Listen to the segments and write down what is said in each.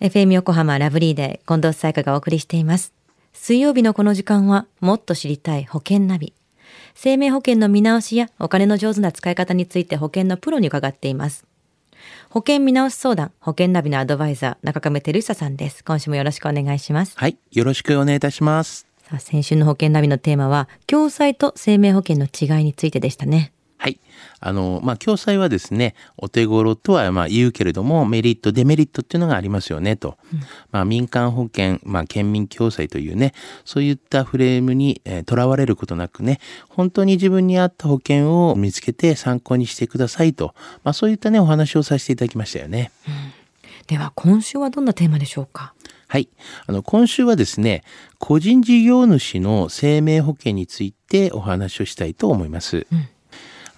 FM 横浜ラブリーで近藤彩香がお送りしています。水曜日のこの時間はもっと知りたい保険ナビ。生命保険の見直しやお金の上手な使い方について保険のプロに伺っています。保険見直し相談、保険ナビのアドバイザー、中亀照久さんです。今週もよろしくお願いします。はい。よろしくお願いいたします。さあ、先週の保険ナビのテーマは、共済と生命保険の違いについてでしたね。はい。あの、まあ、共済はですね、お手頃とはまあ言うけれども、メリット、デメリットっていうのがありますよね、と。まあ、民間保険、まあ、県民共済というね、そういったフレームにえーとらわれることなくね、本当に自分に合った保険を見つけて参考にしてくださいと。まあ、そういったね、お話をさせていただきましたよね。では、今週はどんなテーマでしょうか？はい。あの、今週はですね、個人事業主の生命保険についてお話をしたいと思います。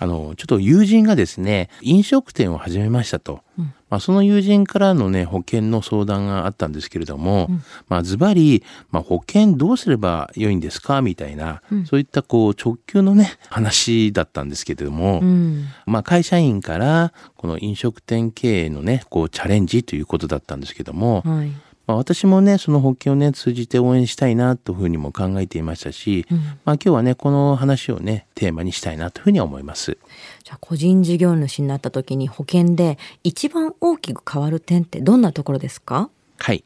あの、ちょっと友人がですね、飲食店を始めましたと。まあ、その友人からのね、保険の相談があったんですけれども、まあ、ズバリ、まあ、保険どうすれば良いんですかみたいな、そういったこう、直球のね、話だったんですけれども、うん。まあ、会社員から、この飲食店経営のね、こう、チャレンジということだったんですけども、はい。まあ、私もね、その保険をね、通じて応援したいなというふうにも考えていましたし、うんまあ今日はね、この話をね、テーマにしたいなというふうに思います。じゃあ個人事業主になった時に保険で一番大きく変わる点ってどんなところですか？はい。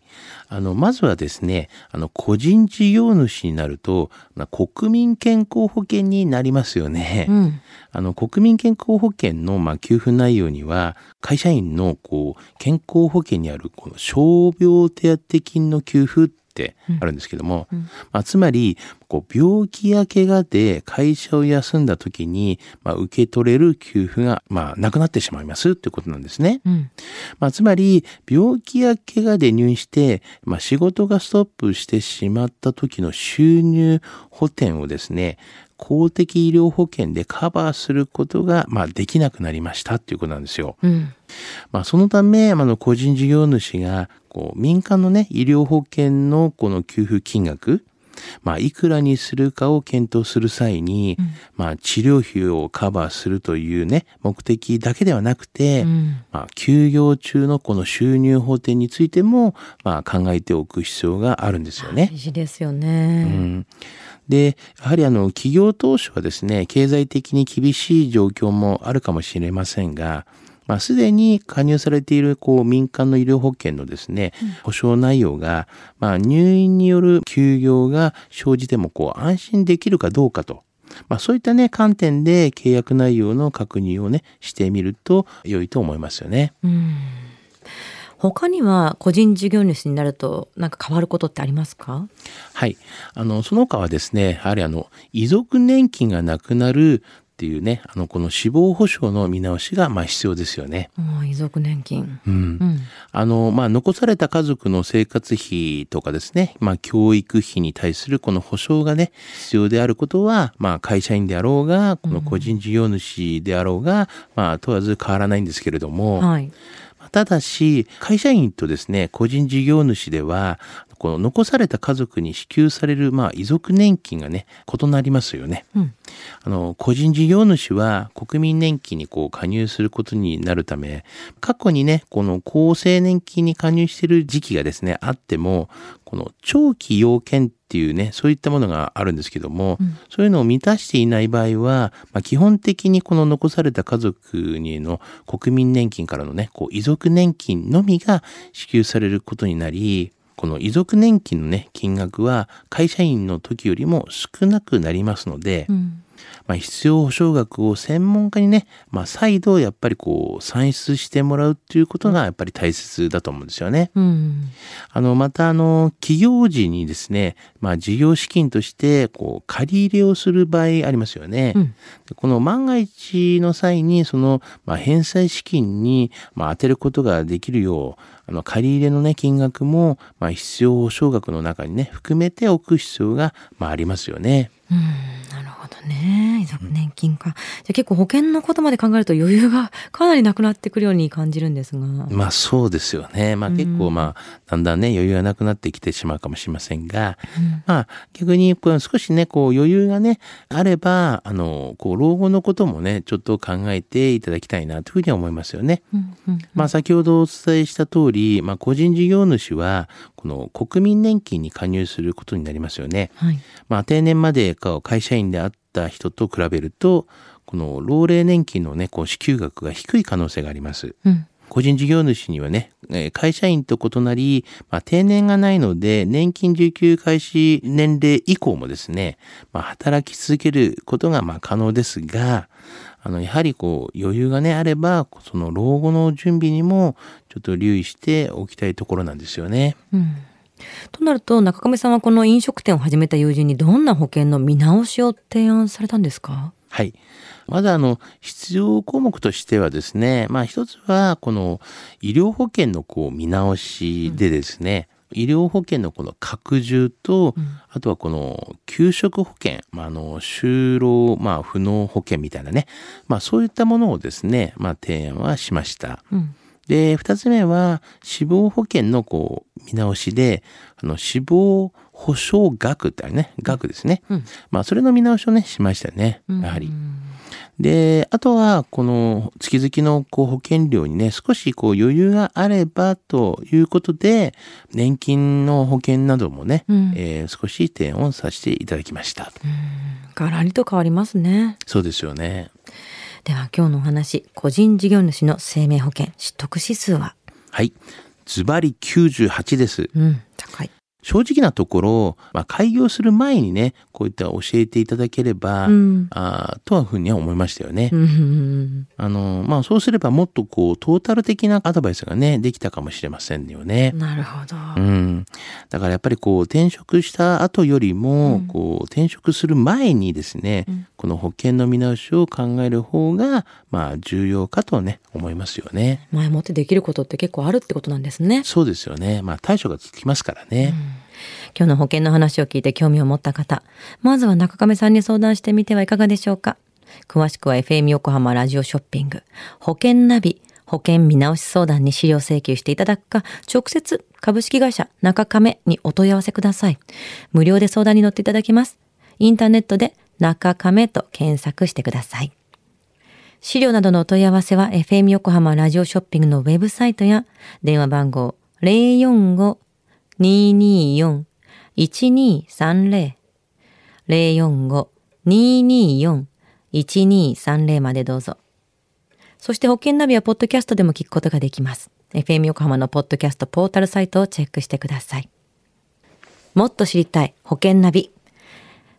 あの、まずはですね、あの、個人事業主になると、まあ国民健康保険になりますよね。うん。あの、国民健康保険の、まあ、給付内容には、会社員の、こう、健康保険にある、この、傷病手当金の給付ってあるんですけども、まあ、つまり、こう、病気や怪我で会社を休んだ時に、まあ、受け取れる給付が、まあ、なくなってしまいますってことなんですね。うん。まあ、つまり、病気や怪我で入院して、まあ、仕事がストップしてしまった時の収入補填をですね、公的医療保険でカバーすることが、まあ、できなくなりましたっていうことなんですよ。うん。まあ、そのため、あの、個人事業主が、こう、民間のね、医療保険のこの給付金額、まあ、いくらにするかを検討する際に、まあ、治療費をカバーするというね、目的だけではなくて、うん。まあ、休業中のこの収入補填についても、まあ、考えておく必要があるんですよね。大事ですようね。ん、で、やはりあの、企業当初はですね、経済的に厳しい状況もあるかもしれませんが、まあ、すでに加入されている、こう、民間の医療保険のですね、保障内容が、まあ、入院による休業が生じても、こう、安心できるかどうかと。まあ、そういったね、観点で契約内容の確認をね、してみると良いと思いますよね。うん。他には個人事業主になるとなんか変わることってありますか？はい。あの、その他はですね、やはりあの、遺族年金がなくなるっていうね、あの、この死亡保障の見直しが、まあ、必要ですよね。うん遺族年金。うん。うん。あの、まあ、残された家族の生活費とかですね、まあ、教育費に対するこの保障がね、必要であることは、まあ、会社員であろうが、この個人事業主であろうが、まあ、問わず変わらないんですけれども、はい。ただし、会社員とですね、個人事業主では、この残された家族に支給される、まあ、遺族年金がね、異なりますよね。うん。あの、個人事業主は国民年金にこう加入することになるため、過去にね、この厚生年金に加入している時期がですね、あっても、この長期要件っていうね、そういったものがあるんですけども、そういうのを満たしていない場合は、まあ、基本的にこの残された家族にの国民年金からのね、こう遺族年金のみが支給されることになり、この遺族年金のね、金額は会社員の時よりも少なくなりますので、うん。まあ、必要保障額を専門家にね、まあ、再度やっぱりこう算出してもらうっていうことがやっぱり大切だと思うんですよね。うん。あの、またあの、企業時にですね、まあ、事業資金として、こう、借り入れをする場合ありますよね。うんでこの万が一の際に、その、まあ、返済資金に、まあ、当てることができるよう、あの、借り入れのね、金額も、まあ、必要保障額の中にね、含めておく必要が、まあ、ありますよね。うん。ね。遺族年金か。じゃあ結構保険のことまで考えると余裕が かなりなくなってくるように感じるんですが。まあそうですよね。まあ結構まあ、だんだんね、余裕がなくなってきてしまうかもしれませんが、うん、まあ逆にこう少しね、こう余裕がね、あれば、あの、こう老後のこともね、ちょっと考えていただきたいなというふうには思いますよね。うんうんうん、まあ先ほどお伝えした通り、まあ個人事業主は、この国民年金に加入することになりますよね。はい、まあ定年まで会社員であった人と比べると、この老齢年金のね、こう支給額が低い可能性があります。うん個人事業主にはね、会社員と異なり、まあ、定年がないので、年金受給開始年齢以降もですね、まあ、働き続けることがまあ可能ですが、あの、やはりこう、余裕がね、あれば、その老後の準備にも、ちょっと留意しておきたいところなんですよね。うんとなると中上さんはこの飲食店を始めた友人にどんな保険の見直しを提案されたんですか？はい。まだあの、必要項目としてはですね、まあ一つは、この医療保険のこう見直しでですね、うん、医療保険のこの拡充と、うん、あとはこの給食保険、まあ、あの、就労、まあ、不能保険みたいなね、まあそういったものをですね、まあ提案はしました。うんで、二つ目は、死亡保険のこう、見直しで、あの、死亡保障額ってあるね、額ですね。うん、まあ、それの見直しをね、しましたね、やはり。で、あとは、この月々のこう保険料にね、少しこう余裕があればということで、年金の保険などもね、うん、えー、少し提案させていただきました。がらりと変わりますね。そうですよね。では今日のお話、個人事業主の生命保険取得指数は？はい。ズバリ98です。うん、高い。正直なところ、まあ、開業する前にね、こういった教えていただければ、うん、あとはふうには思いましたよね。あの、まあ、そうすればもっとこう、トータル的なアドバイスがね、できたかもしれませんよね。なるほど。うん。だからやっぱりこう、転職した後よりも、うん、こう、転職する前にですね、うん、この保険の見直しを考える方が、まあ、重要かとね、思いますよね。前もってできることって結構あるってことなんですね。そうですよね。まあ、対処がつきますからね。今日の保険の話を聞いて興味を持った方、まずは中亀さんに相談してみてはいかがでしょうか。詳しくは FM 横浜ラジオショッピング、保険ナビ、保険見直し相談に資料請求していただくか、直接株式会社中亀にお問い合わせください。無料で相談に乗っていただきます。インターネットで中亀と検索してください。資料などのお問い合わせは FM 横浜ラジオショッピングのウェブサイトや電話番号045-224-1230 045-224-1230までどうぞ。そして保険ナビはポッドキャストでも聞くことができます。FM 横浜のポッドキャストポータルサイトをチェックしてください。もっと知りたい保険ナビ。